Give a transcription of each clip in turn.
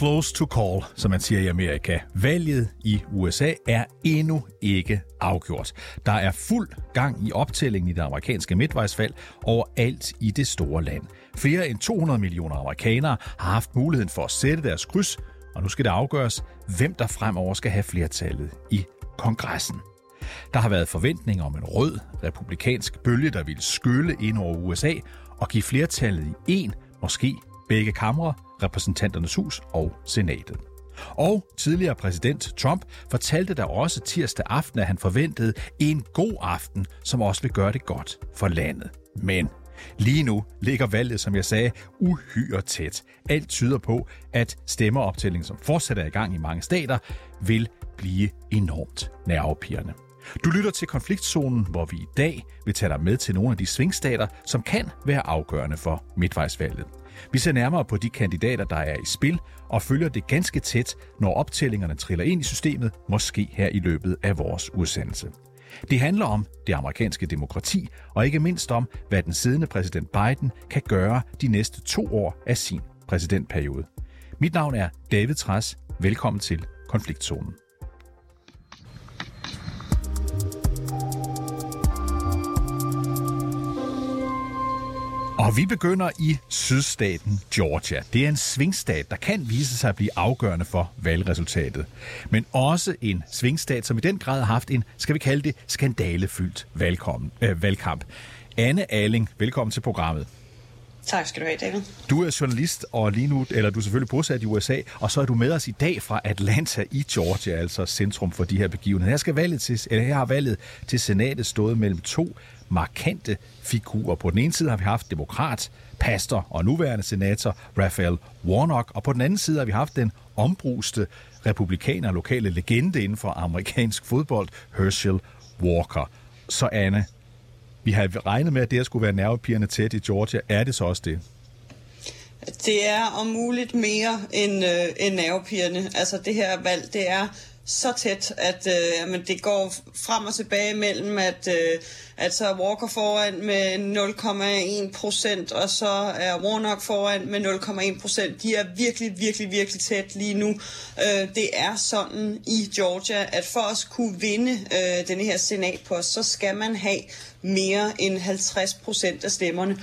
close to call, som man siger i Amerika. Valget i USA er endnu ikke afgjort. Der er fuld gang i optællingen i det amerikanske midtvejsvalg overalt i det store land. Flere end 200 millioner amerikanere har haft muligheden for at sætte deres kryds, og nu skal det afgøres, hvem der fremover skal have flertallet i kongressen. Der har været forventninger om en rød republikansk bølge, der ville skylle ind over USA og give flertallet i en, måske begge kamre, repræsentanternes hus og senatet. Og tidligere præsident Trump fortalte der også tirsdag aften, at han forventede en god aften, som også vil gøre det godt for landet. Men Lige nu ligger valget, som jeg sagde, uhyre tæt. Alt tyder på, at stemmeoptællingen, som fortsat er i gang i mange stater, vil blive enormt nervepirrende. Du lytter til konfliktzonen, hvor vi i dag vil tage dig med til nogle af de svingstater, som kan være afgørende for midtvejsvalget. Vi ser nærmere på de kandidater, der er i spil, og følger det ganske tæt, når optællingerne triller ind i systemet, måske her i løbet af vores udsendelse. Det handler om det amerikanske demokrati, og ikke mindst om, hvad den siddende præsident Biden kan gøre de næste to år af sin præsidentperiode. Mit navn er David Træs. Velkommen til Konfliktzonen. Og vi begynder i sydstaten Georgia. Det er en svingstat, der kan vise sig at blive afgørende for valgresultatet. Men også en svingstat, som i den grad har haft en, skal vi kalde det, skandalefyldt valgkom, øh, valgkamp. Anne Aling, velkommen til programmet. Tak skal du have, David. Du er journalist, og lige nu, eller du er selvfølgelig bosat i USA, og så er du med os i dag fra Atlanta i Georgia, altså centrum for de her begivenheder. Her, skal valget til, eller her har valget til senatet stået mellem to markante figurer. På den ene side har vi haft demokrat, pastor og nuværende senator Raphael Warnock, og på den anden side har vi haft den ombruste republikaner og lokale legende inden for amerikansk fodbold, Herschel Walker. Så Anne, vi har regnet med, at det her skulle være nervepigerne tæt i Georgia. Er det så også det? Det er om muligt mere end, øh, end nervepirrende. Altså det her valg, det er så tæt, at øh, men det går frem og tilbage mellem, at, øh, at så er Walker foran med 0,1 procent, og så er Warnock foran med 0,1 procent. De er virkelig, virkelig, virkelig tæt lige nu. Øh, det er sådan i Georgia, at for at kunne vinde øh, denne her senatpost, så skal man have mere end 50 procent af stemmerne.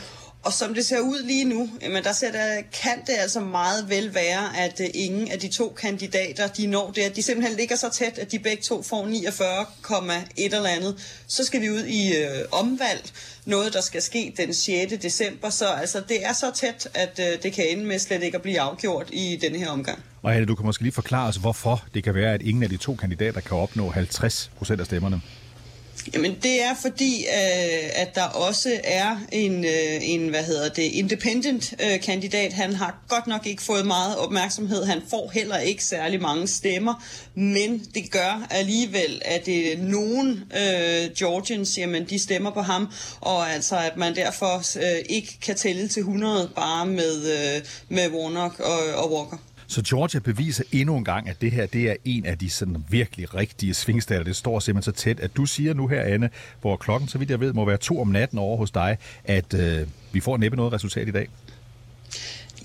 Og som det ser ud lige nu, jamen der ser der, kan det altså meget vel være, at øh, ingen af de to kandidater, de når det, at de simpelthen ligger så tæt, at de begge to får 49,1 eller andet. Så skal vi ud i øh, omvalg, noget der skal ske den 6. december, så altså, det er så tæt, at øh, det kan ende med slet ikke at blive afgjort i denne her omgang. Og Anne, du kan måske lige forklare os, hvorfor det kan være, at ingen af de to kandidater kan opnå 50 procent af stemmerne. Jamen det er fordi, øh, at der også er en, øh, en hvad hedder det, independent øh, kandidat. Han har godt nok ikke fået meget opmærksomhed. Han får heller ikke særlig mange stemmer, men det gør alligevel, at det er nogen øh, Georgians, jamen de stemmer på ham, og altså at man derfor øh, ikke kan tælle til 100 bare med, øh, med Warnock og, og Walker. Så Georgia beviser endnu en gang, at det her det er en af de sådan virkelig rigtige svingstater. Det står simpelthen så tæt, at du siger nu her, Anne, hvor klokken, så vidt jeg ved, må være to om natten over hos dig, at øh, vi får næppe noget resultat i dag.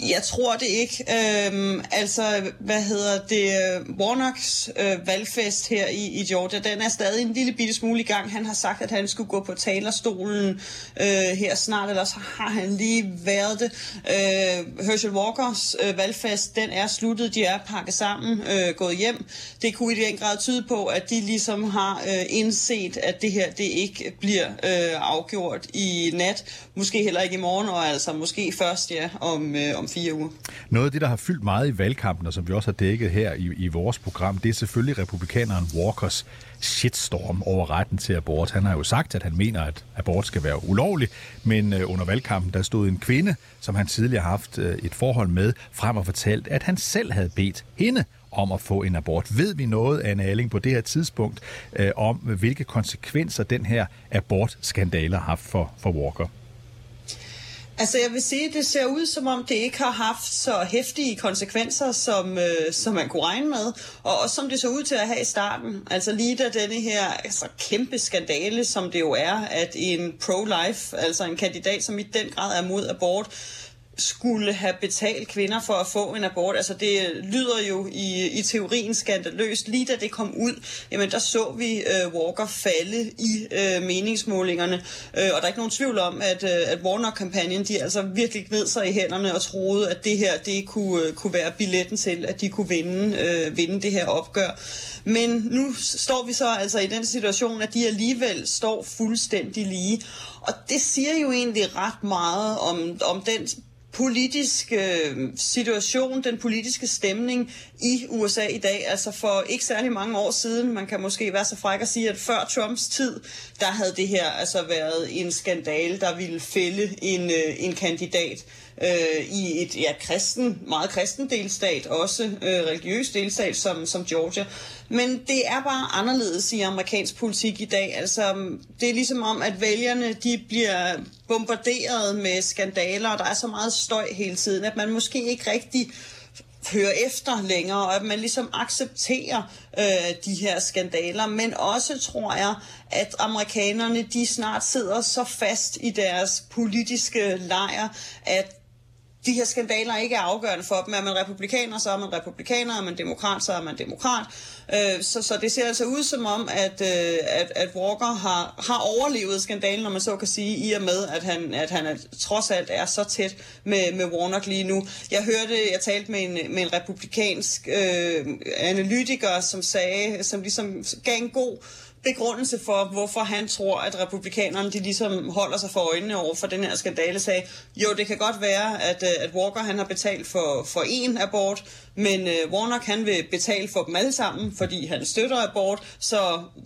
Jeg tror det ikke. Øhm, altså, hvad hedder det? Warnocks øh, valgfest her i, i Georgia, den er stadig en lille bitte smule i gang. Han har sagt, at han skulle gå på talerstolen øh, her snart, eller så har han lige været det. Øh, Herschel Walkers øh, valgfest, den er sluttet. De er pakket sammen, øh, gået hjem. Det kunne i den grad tyde på, at de ligesom har øh, indset, at det her det ikke bliver øh, afgjort i nat. Måske heller ikke i morgen, og altså måske først ja, om, øh, om fire uger. Noget af det, der har fyldt meget i valgkampen, og som vi også har dækket her i, i vores program, det er selvfølgelig republikaneren Walkers shitstorm over retten til abort. Han har jo sagt, at han mener, at abort skal være ulovlig, men øh, under valgkampen, der stod en kvinde, som han tidligere har haft øh, et forhold med, frem og fortalt, at han selv havde bedt hende om at få en abort. Ved vi noget, Anne Alling, på det her tidspunkt, øh, om hvilke konsekvenser den her abortskandale har haft for, for Walker? Altså jeg vil sige, det ser ud som om det ikke har haft så hæftige konsekvenser, som, øh, som man kunne regne med. Og også som det så ud til at have i starten. Altså lige da denne her altså, kæmpe skandale, som det jo er, at en pro-life, altså en kandidat, som i den grad er mod abort, skulle have betalt kvinder for at få en abort. Altså det lyder jo i, i teorien skandaløst. Lige da det kom ud, jamen der så vi øh, Walker falde i øh, meningsmålingerne. Øh, og der er ikke nogen tvivl om, at, øh, at Warner-kampagnen, de altså virkelig gned sig i hænderne og troede, at det her, det kunne, øh, kunne være billetten til, at de kunne vinde, øh, vinde det her opgør. Men nu står vi så altså i den situation, at de alligevel står fuldstændig lige. Og det siger jo egentlig ret meget om, om den politiske øh, situation, den politiske stemning i USA i dag. Altså for ikke særlig mange år siden, man kan måske være så fræk at sige, at før Trumps tid, der havde det her altså været en skandale, der ville fælde en, øh, en kandidat øh, i et ja, kristen, meget kristen delstat, også øh, religiøs delstat som, som Georgia. Men det er bare anderledes i amerikansk politik i dag. Altså, det er ligesom om, at vælgerne de bliver bombarderet med skandaler, og der er så meget støj hele tiden, at man måske ikke rigtig hører efter længere, og at man ligesom accepterer øh, de her skandaler. Men også tror jeg, at amerikanerne de snart sidder så fast i deres politiske lejr, at de her skandaler ikke er afgørende for dem. Er man republikaner, så er man republikaner. Er man demokrat, så er man demokrat. Øh, så, så det ser altså ud som om, at, øh, at, at Walker har, har overlevet skandalen, når man så kan sige, i og med, at han, at han er, trods alt er så tæt med, med Warnock lige nu. Jeg hørte, jeg talte med en, med en republikansk øh, analytiker, som sagde, som ligesom gav en god begrundelse for, hvorfor han tror, at republikanerne de ligesom holder sig for øjnene over for den her skandale, sagde, jo, det kan godt være, at, øh, at Walker han har betalt for, for en abort, men øh, Warnock han vil betale for dem alle sammen, fordi han støtter abort, så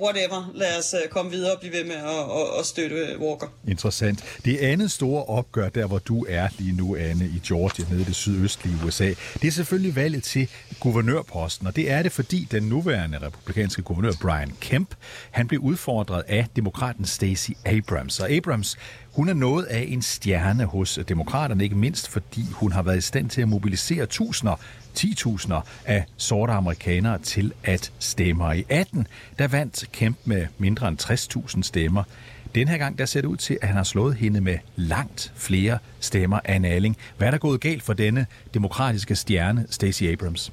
whatever, lad os øh, komme videre og blive ved med at, at, at støtte øh, Walker. Interessant. Det andet store opgør, der hvor du er lige nu, Anne, i Georgia, nede i det sydøstlige USA, det er selvfølgelig valget til guvernørposten, og det er det, fordi den nuværende republikanske guvernør Brian Kemp, han blev udfordret af demokraten Stacey Abrams. Og Abrams, hun er noget af en stjerne hos demokraterne, ikke mindst fordi hun har været i stand til at mobilisere tusinder 10.000 af sorte amerikanere til at stemme. I 18, der vandt Kemp med mindre end 60.000 stemmer. Den her gang der ser det ud til, at han har slået hende med langt flere stemmer af Nalling. Hvad er der gået galt for denne demokratiske stjerne, Stacey Abrams?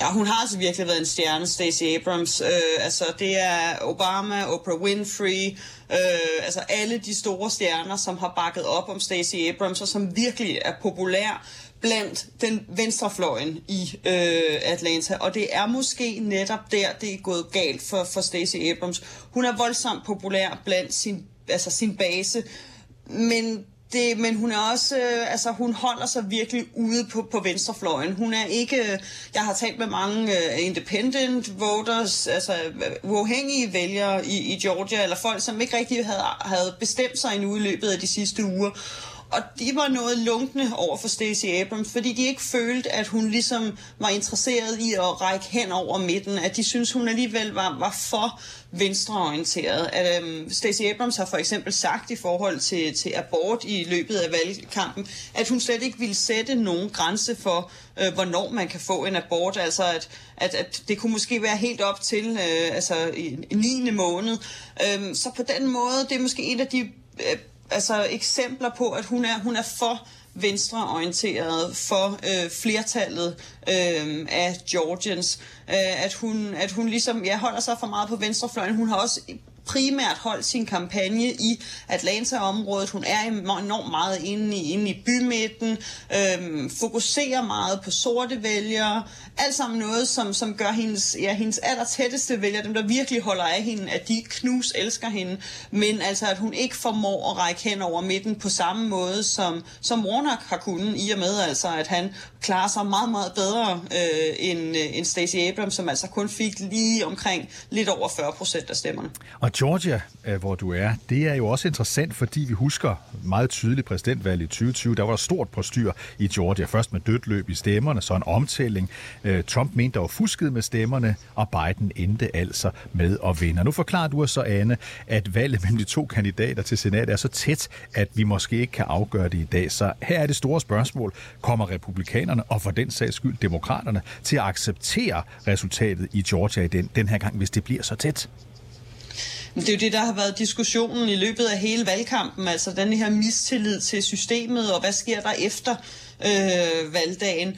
Ja, hun har altså virkelig været en stjerne, Stacey Abrams. Øh, altså, det er Obama, Oprah Winfrey, øh, altså alle de store stjerner, som har bakket op om Stacey Abrams, og som virkelig er populær blandt den venstrefløjen i øh, Atlanta, og det er måske netop der, det er gået galt for, for Stacey Abrams. Hun er voldsomt populær blandt sin, altså sin base, men det, men hun er også, øh, altså hun holder sig virkelig ude på, på venstrefløjen. Hun er ikke, øh, jeg har talt med mange øh, independent voters, altså øh, uafhængige vælgere i, i Georgia, eller folk, som ikke rigtig havde, havde bestemt sig endnu i løbet af de sidste uger. Og de var noget lunkne over for Stacey Abrams, fordi de ikke følte, at hun ligesom var interesseret i at række hen over midten, at de synes hun alligevel var, var for venstreorienteret. At, um, Stacey Abrams har for eksempel sagt i forhold til, til abort i løbet af valgkampen, at hun slet ikke ville sætte nogen grænse for, uh, hvornår man kan få en abort. Altså at, at, at det kunne måske være helt op til uh, altså i, 9. måned. Um, så på den måde, det er måske et af de uh, altså eksempler på, at hun er, hun er for venstreorienteret for øh, flertallet øh, af Georgians. Øh, at, hun, at hun ligesom ja, holder sig for meget på venstrefløjen. Hun har også primært holdt sin kampagne i Atlanta-området. Hun er enormt meget inde i, inde i bymidten, øhm, fokuserer meget på sorte vælgere. Alt sammen noget, som, som gør hendes, ja, hendes allertætteste vælgere, dem der virkelig holder af hende, at de knus elsker hende, men altså at hun ikke formår at række hen over midten på samme måde, som, som Warnock har kunnet, i og med altså, at han klarer sig meget, meget bedre øh, end, øh, end Stacey Abrams, som altså kun fik lige omkring lidt over 40 procent af stemmerne. Og Georgia, øh, hvor du er, det er jo også interessant, fordi vi husker meget tydeligt præsidentvalget i 2020. Der var der stort styr i Georgia. Først med dødt løb i stemmerne, så en omtælling. Øh, Trump mente, der var fusket med stemmerne, og Biden endte altså med at vinde. nu forklarer du os så, Anne, at valget mellem de to kandidater til senat er så tæt, at vi måske ikke kan afgøre det i dag. Så her er det store spørgsmål. Kommer republikanerne og for den sags skyld demokraterne til at acceptere resultatet i Georgia i den, den her gang, hvis det bliver så tæt? Det er jo det, der har været diskussionen i løbet af hele valgkampen, altså den her mistillid til systemet, og hvad sker der efter øh, valgdagen.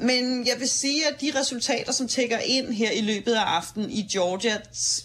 Men jeg vil sige, at de resultater, som tækker ind her i løbet af aftenen i Georgia,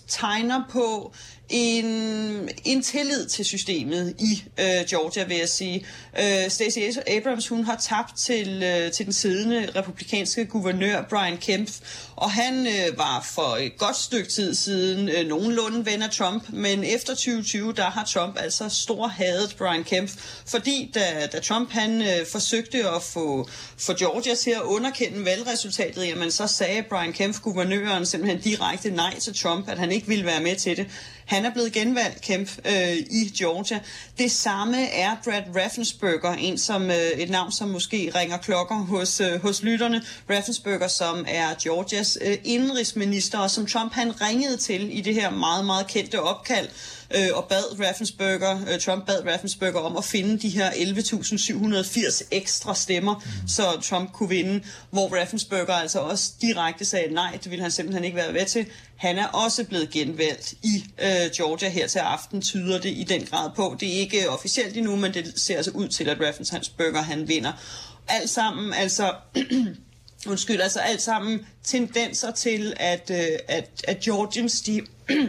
tegner på en, en tillid til systemet i øh, Georgia, vil jeg sige. Øh, Stacey Abrams, hun har tabt til, øh, til den siddende republikanske guvernør Brian Kemp, og han øh, var for et godt stykke tid siden øh, nogenlunde ven af Trump, men efter 2020, der har Trump altså stor hadet Brian Kemp, fordi da, da Trump han øh, forsøgte at få, få Georgia til at underkende valgresultatet, jamen så sagde Brian Kemp, guvernøren, simpelthen direkte nej til Trump, at han ikke ville være med til det. Han er blevet genvalgt, Kemp, øh, i Georgia. Det samme er Brad Raffensperger, en som, øh, et navn, som måske ringer klokker hos, øh, hos lytterne. Raffensperger, som er Georgias øh, indrigsminister, og som Trump han ringede til i det her meget, meget kendte opkald øh, og bad Raffensperger, øh, Trump bad Raffensperger om at finde de her 11.780 ekstra stemmer, mm. så Trump kunne vinde, hvor Raffensperger altså også direkte sagde nej, det ville han simpelthen ikke være ved til. Han er også blevet genvalgt i øh, Georgia her til aften, tyder det i den grad på. Det er ikke officielt endnu, men det ser altså ud til, at Raffensperger han vinder. Alt sammen, altså... undskyld, altså alt sammen tendenser til, at, øh, at, at Georgians, de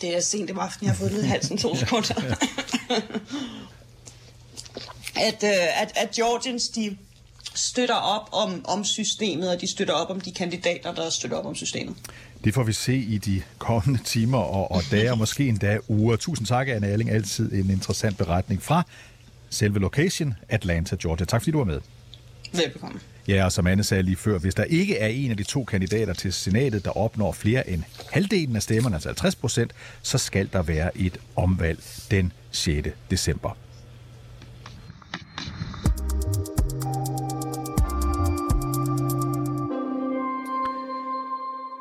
det er sent om aftenen, jeg har fået lidt halsen to sekunder. at, uh, at, at Georgians, de støtter op om, om systemet, og de støtter op om de kandidater, der støtter op om systemet. Det får vi se i de kommende timer og, og dage, og måske endda uger. Tusind tak, Anne Erling. Altid en interessant beretning fra selve location, Atlanta, Georgia. Tak fordi du var med. Velbekomme. Ja, og som Anne sagde lige før, hvis der ikke er en af de to kandidater til senatet, der opnår flere end halvdelen af stemmerne, altså 50 procent, så skal der være et omvalg den 6. december.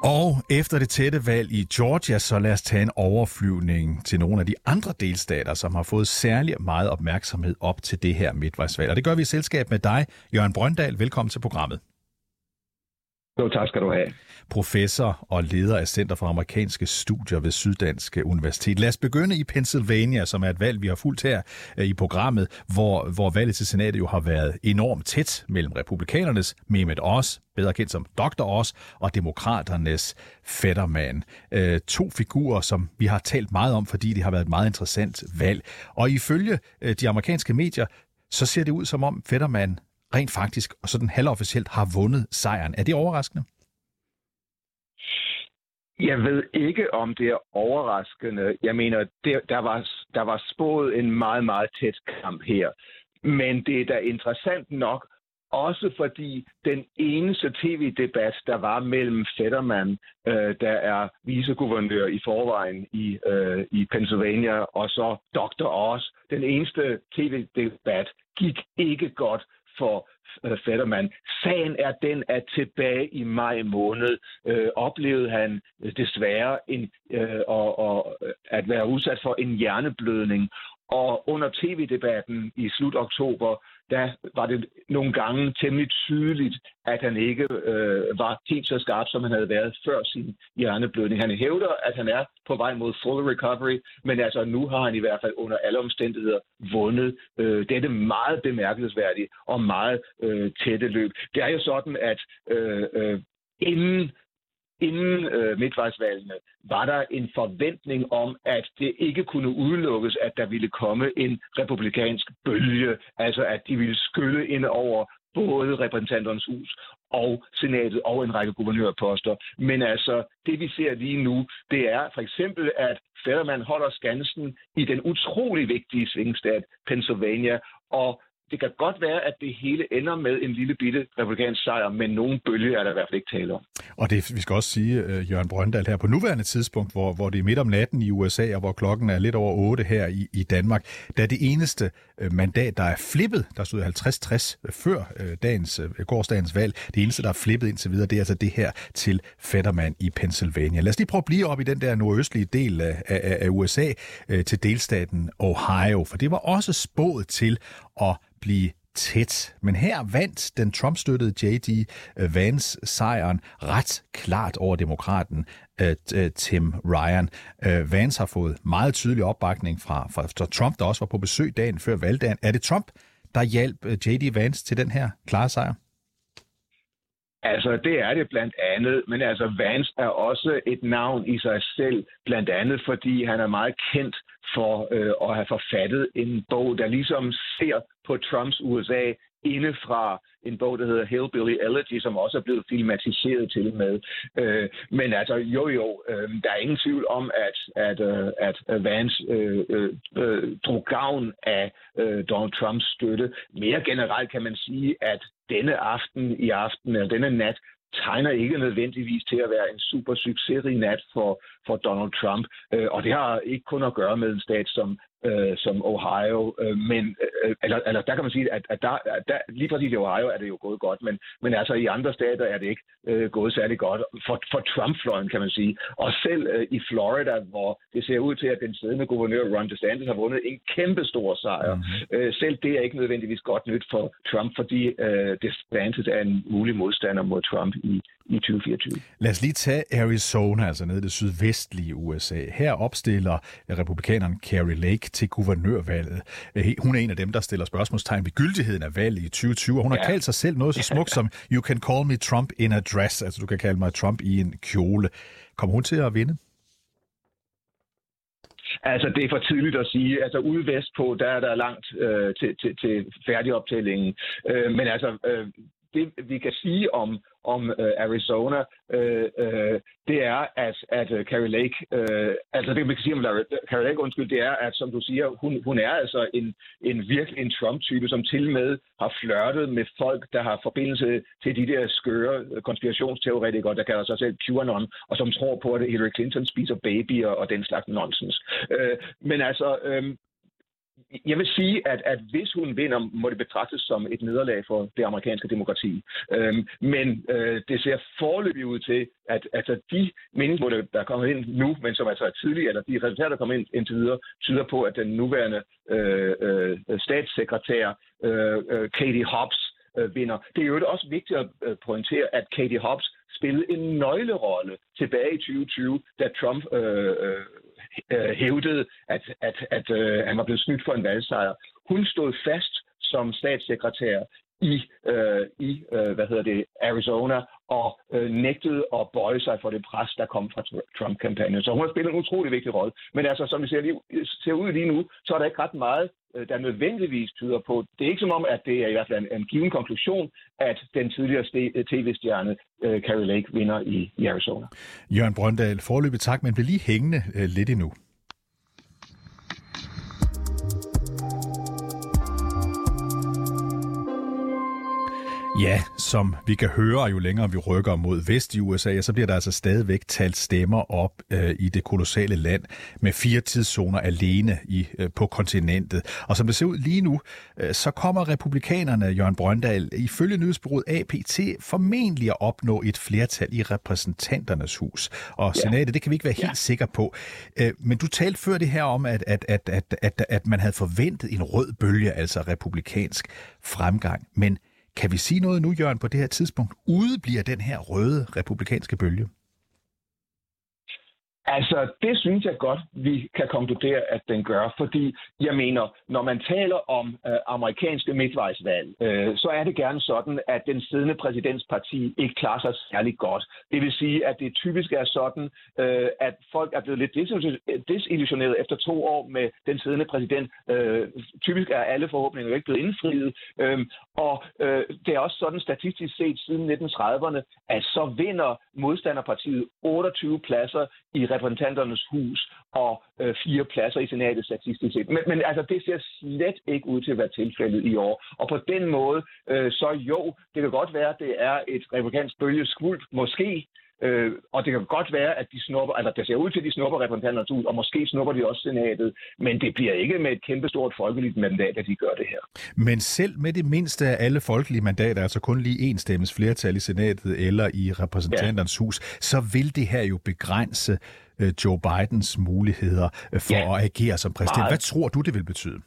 Og efter det tætte valg i Georgia, så lad os tage en overflyvning til nogle af de andre delstater, som har fået særlig meget opmærksomhed op til det her midtvejsvalg. Og det gør vi i selskab med dig, Jørgen Brøndal. Velkommen til programmet. Jo, tak skal du have. Professor og leder af Center for Amerikanske Studier ved Syddanske Universitet. Lad os begynde i Pennsylvania, som er et valg, vi har fulgt her øh, i programmet, hvor, hvor valget til senatet jo har været enormt tæt mellem republikanernes Mehmet Oz, bedre kendt som Dr. Oz, og demokraternes Fetterman. Øh, to figurer, som vi har talt meget om, fordi det har været et meget interessant valg. Og ifølge øh, de amerikanske medier, så ser det ud som om Fetterman rent faktisk, og sådan halvofficielt, har vundet sejren. Er det overraskende? Jeg ved ikke, om det er overraskende. Jeg mener, det, der, var, der var spået en meget, meget tæt kamp her. Men det er da interessant nok, også fordi den eneste tv-debat, der var mellem Fetterman, øh, der er viceguvernør i forvejen i, øh, i Pennsylvania, og så Dr. Oz, den eneste tv-debat gik ikke godt for øh, Fetterman. Sagen er den, at tilbage i maj måned øh, oplevede han øh, desværre en, øh, og, og, øh, at være udsat for en hjerneblødning. Og under tv-debatten i slut oktober, der var det nogle gange temmelig tydeligt, at han ikke øh, var helt så skarp, som han havde været før sin hjerneblødning. Han hævder, at han er på vej mod full recovery, men altså nu har han i hvert fald under alle omstændigheder vundet øh, dette meget bemærkelsesværdige og meget øh, tætte løb. Det er jo sådan, at øh, øh, inden inden øh, midtvejsvalgene var der en forventning om, at det ikke kunne udelukkes, at der ville komme en republikansk bølge, altså at de ville skylle ind over både repræsentanternes hus og senatet og en række guvernørposter. Men altså, det vi ser lige nu, det er for eksempel, at Fetterman holder skansen i den utrolig vigtige svingstat Pennsylvania, og det kan godt være, at det hele ender med en lille bitte republikansk sejr, men nogen bølge er der i hvert fald ikke tale om. Og det, vi skal også sige, uh, Jørgen Brøndal, her på nuværende tidspunkt, hvor, hvor det er midt om natten i USA, og hvor klokken er lidt over 8 her i, i Danmark, der er det eneste uh, mandat, der er flippet, der stod 50-60 før uh, dagens, uh, gårdsdagens valg, det eneste, der er flippet indtil videre, det er altså det her til Fetterman i Pennsylvania. Lad os lige prøve at blive op i den der nordøstlige del af, af, af USA uh, til delstaten Ohio, for det var også spået til at blive tæt. Men her vandt den Trump-støttede J.D. Øh, Vance sejren ret klart over demokraten øh, øh, Tim Ryan. Vance har fået meget tydelig opbakning fra, fra Trump, der også var på besøg dagen før valgdagen. Er det Trump, der hjalp J.D. Vance til den her klare sejr? Altså, det er det blandt andet, men altså Vance er også et navn i sig selv, blandt andet fordi han er meget kendt for øh, at have forfattet en bog, der ligesom ser på Trumps USA indefra en bog, der hedder Hillbilly Elegy, som også er blevet filmatiseret til med. Øh, men altså, jo jo, øh, der er ingen tvivl om, at, at, øh, at øh, Vance øh, øh, øh, drog gavn af øh, Donald Trumps støtte. Mere generelt kan man sige, at denne aften i aften, eller denne nat, tegner ikke nødvendigvis til at være en super succesrig nat for, for Donald Trump. Øh, og det har ikke kun at gøre med en stat som øh, som Ohio. Øh, men øh, eller, eller der kan man sige, at, at der, der, lige præcis i Ohio er det jo gået godt, men, men altså i andre stater er det ikke øh, gået særlig godt. For, for Trump-fløjen, kan man sige. Og selv øh, i Florida, hvor det ser ud til, at den siddende guvernør Ron DeSantis har vundet en kæmpe stor sejr. Mm-hmm. Øh, selv det er ikke nødvendigvis godt nyt for Trump, fordi øh, DeSantis er en mulig modstander mod Trump i, i 2024. Lad os lige tage Arizona, altså nede i det sydvestlige USA. Her opstiller republikaneren Carrie Lake til guvernørvalget. Øh, hun er en af dem, der stiller spørgsmålstegn ved gyldigheden af valget i 2020, og hun ja. har kaldt sig selv noget så smukt som You can call me Trump in a dress, altså du kan kalde mig Trump i en kjole. Kommer hun til at vinde? Altså, det er for tidligt at sige. Altså, ude vestpå, der er der langt øh, til, til, til færdigoptællingen. Øh, men altså, øh, det vi kan sige om, om øh, Arizona, øh, øh, det er, at, at uh, Carrie Lake, øh, altså det man kan sige om Carrie Lake, undskyld, det er, at som du siger, hun, hun er altså en, en virkelig en Trump-type, som til med har flørtet med folk, der har forbindelse til de der skøre øh, konspirationsteoretikere, der kalder sig selv QAnon, og som tror på, at Hillary Clinton spiser babyer og den slags nonsens. Øh, men altså, øh, jeg vil sige, at, at hvis hun vinder, må det betragtes som et nederlag for det amerikanske demokrati. Øhm, men øh, det ser forløbig ud til, at altså, de meningsmål, der er kommet ind nu, men som altså er tidligere, eller de resultater, der kommer ind indtil videre, tyder på, at den nuværende øh, øh, statssekretær øh, øh, Katie Hobbs øh, vinder. Det er jo også vigtigt at øh, pointere, at Katie Hobbs spillede en nøglerolle tilbage i 2020, da Trump øh, øh, øh, hævdede, at, at, at øh, han var blevet snydt for en valgsejr. Hun stod fast som statssekretær i, øh, i øh, hvad hedder det, Arizona og øh, nægtede at bøje sig for det pres, der kom fra Trump-kampagnen. Så hun har spillet en utrolig vigtig rolle. Men altså, som vi ser, lige, ser ud lige nu, så er der ikke ret meget, Øh, der nødvendigvis tyder på. Det er ikke som om, at det er i hvert fald en, en given konklusion, at den tidligere øh, tv-stjerne øh, Carrie Lake vinder i, i Arizona. Jørgen Brøndal, forløbet tak, men bliver lige hængende lidt endnu. Ja, som vi kan høre, jo længere vi rykker mod vest i USA, så bliver der altså stadigvæk talt stemmer op øh, i det kolossale land med fire tidszoner alene i, øh, på kontinentet. Og som det ser ud lige nu, øh, så kommer republikanerne, Jørgen Brøndal, ifølge nyhedsbureauet APT, formentlig at opnå et flertal i repræsentanternes hus. Og senatet, ja. det kan vi ikke være helt ja. sikre på. Øh, men du talte før det her om, at, at, at, at, at, at man havde forventet en rød bølge, altså republikansk fremgang. Men kan vi sige noget nu, Jørgen, på det her tidspunkt? Ude bliver den her røde republikanske bølge? Altså, det synes jeg godt, vi kan konkludere, at den gør, fordi jeg mener, når man taler om øh, amerikanske midtvejsvalg, øh, så er det gerne sådan, at den siddende præsidentsparti ikke klarer sig særlig godt. Det vil sige, at det typisk er sådan, øh, at folk er blevet lidt desillusioneret efter to år med den siddende præsident. Øh, typisk er alle forhåbninger jo ikke blevet indfriet, øh, og øh, det er også sådan statistisk set siden 1930'erne, at så vinder modstanderpartiet 28 pladser i repræsentanternes hus og øh, fire pladser i senatet statistisk set. Men, men altså, det ser slet ikke ud til at være tilfældet i år. Og på den måde, øh, så jo, det kan godt være, at det er et republikansk bølgeskvult, måske, Øh, og det kan godt være, at de snupper, altså det ser ud til, at de snupper repræsentanternes hus, og måske snupper de også senatet, men det bliver ikke med et kæmpestort folkeligt mandat, at de gør det her. Men selv med det mindste af alle folkelige mandater, altså kun lige en stemmes flertal i senatet eller i repræsentanternes ja. hus, så vil det her jo begrænse øh, Joe Bidens muligheder øh, for ja. at agere som præsident. Meget. Hvad tror du, det vil betyde?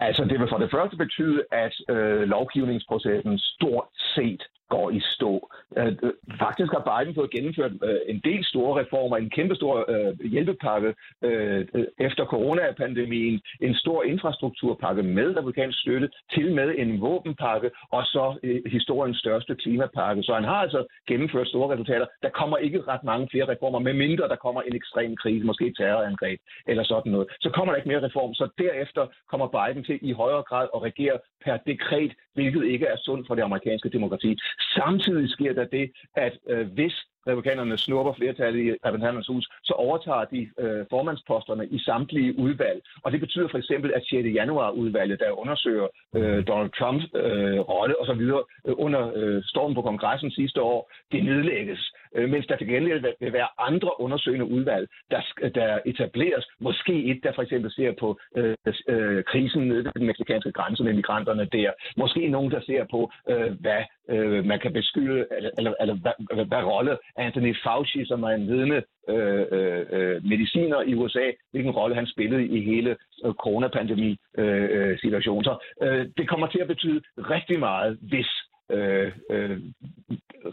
Altså, det vil for det første betyde, at øh, lovgivningsprocessen stort set går i stå. Øh, øh, faktisk har Biden fået gennemført øh, en del store reformer, en kæmpe stor øh, hjælpepakke øh, efter coronapandemien, en stor infrastrukturpakke med republikansk støtte, til med en våbenpakke, og så historiens største klimapakke. Så han har altså gennemført store resultater. Der kommer ikke ret mange flere reformer, medmindre der kommer en ekstrem krise, måske et terrorangreb eller sådan noget. Så kommer der ikke mere reform. Så derefter kommer Biden til i højere grad at regere per dekret, hvilket ikke er sundt for det amerikanske demokrati. Samtidig sker der det, at øh, hvis republikanerne snupper flertallet i repræsentanternes hus, så overtager de øh, formandsposterne i samtlige udvalg. Og det betyder for eksempel, at 6. januar udvalget, der undersøger øh, Donald Trumps øh, rolle osv. Øh, under øh, stormen på kongressen sidste år, det nedlægges. Øh, mens der til gengæld vil være andre undersøgende udvalg, der, der etableres. Måske et, der for eksempel ser på øh, øh, krisen nede ved den meksikanske grænse med migranterne der. Måske nogen, der ser på, øh, hvad øh, man kan beskylde, eller, eller, eller hvad, hvad rolle Anthony Fauci, som er en ledende øh, øh, øh, mediciner i USA, hvilken rolle han spillede i hele øh, coronapandemi-situationen. Øh, øh så øh, det kommer til at betyde rigtig meget, hvis øh, øh,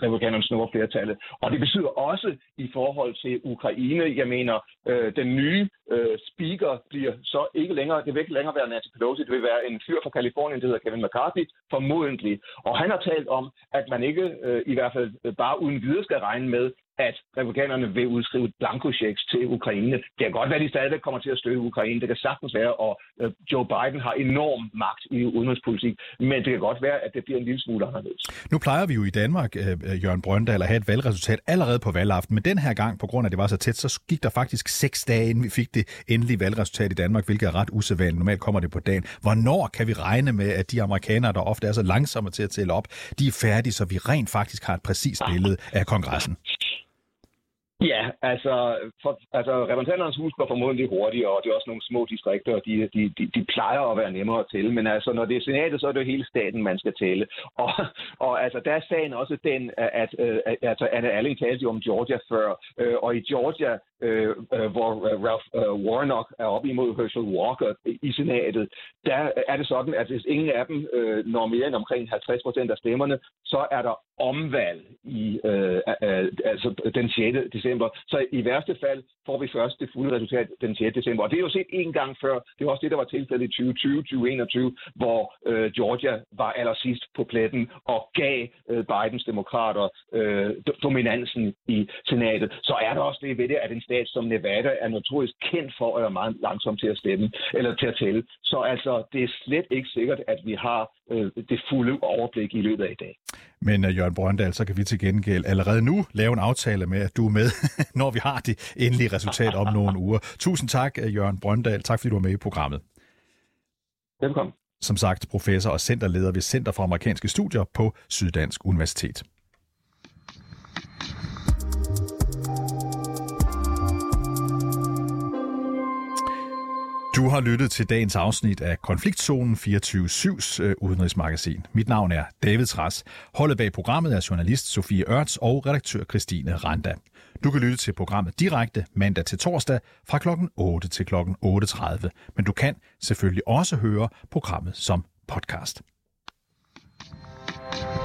republikanerne snor flertallet. Og det betyder også i forhold til Ukraine, jeg mener, øh, den nye øh, speaker bliver så ikke længere, det vil ikke længere være Nancy Pelosi, det vil være en fyr fra Kalifornien, der hedder Kevin McCarthy, formodentlig. Og han har talt om, at man ikke øh, i hvert fald bare uden videre skal regne med, at republikanerne vil udskrive blankochecks til Ukraine. Det kan godt være, at de stadigvæk kommer til at støtte Ukraine. Det kan sagtens være, og øh, Joe Biden har enorm magt i udenrigspolitik, men det kan godt være, at det bliver en lille smule anderledes. Nu plejer vi jo i Danmark, øh, øh, Jørgen Brøndal, at have et valgresultat allerede på valgaften, men den her gang, på grund af, at det var så tæt, så gik der faktisk seks dage, inden vi fik det endelige valgresultat i Danmark, hvilket er ret usædvanligt. Normalt kommer det på dagen. Hvornår kan vi regne med, at de amerikanere, der ofte er så langsomme til at tælle op, de er færdige, så vi rent faktisk har et præcist billede af kongressen? Ja, altså, for, altså repræsentanternes hus går formodentlig hurtigere, og det er også nogle små distrikter, og de, de, de, de plejer at være nemmere at tælle, men altså, når det er senatet, så er det jo hele staten, man skal tælle. Og, og altså, der er sagen også den, at, øh, at, at altså, Anna Alling talte jo om Georgia før, øh, og i Georgia, øh, hvor Ralph Warnock er op imod Herschel Walker i senatet, der er det sådan, at hvis ingen af dem når mere end omkring 50 procent af stemmerne, så er der omvalg i øh, altså den 6 december. Så i værste fald får vi først det fulde resultat den 6. december. Og det er jo set en gang før. Det var også det, der var tilfældet i 2020-2021, hvor øh, Georgia var allersidst på pletten og gav øh, Bidens demokrater øh, dominansen i senatet. Så er der også det ved det, at en stat som Nevada er notorisk kendt for at være meget langsom til at stemme eller til at tælle. Så altså, det er slet ikke sikkert, at vi har øh, det fulde overblik i løbet af i dag. Men uh, Jørgen Brøndal, så kan vi til gengæld allerede nu lave en aftale med, at du er med, når vi har det endelige resultat om nogle uger. Tusind tak, øh, Jørgen Brøndal. Tak fordi du var med i programmet. Velkommen. Som sagt, professor og centerleder ved Center for Amerikanske Studier på Syddansk Universitet. Du har lyttet til dagens afsnit af Konfliktzonen 24-7's øh, udenrigsmagasin. Mit navn er David Tras. Holdet bag programmet er journalist Sofie Ørts og redaktør Christine Randa. Du kan lytte til programmet direkte mandag til torsdag fra kl. 8 til kl. 8.30. Men du kan selvfølgelig også høre programmet som podcast. thank you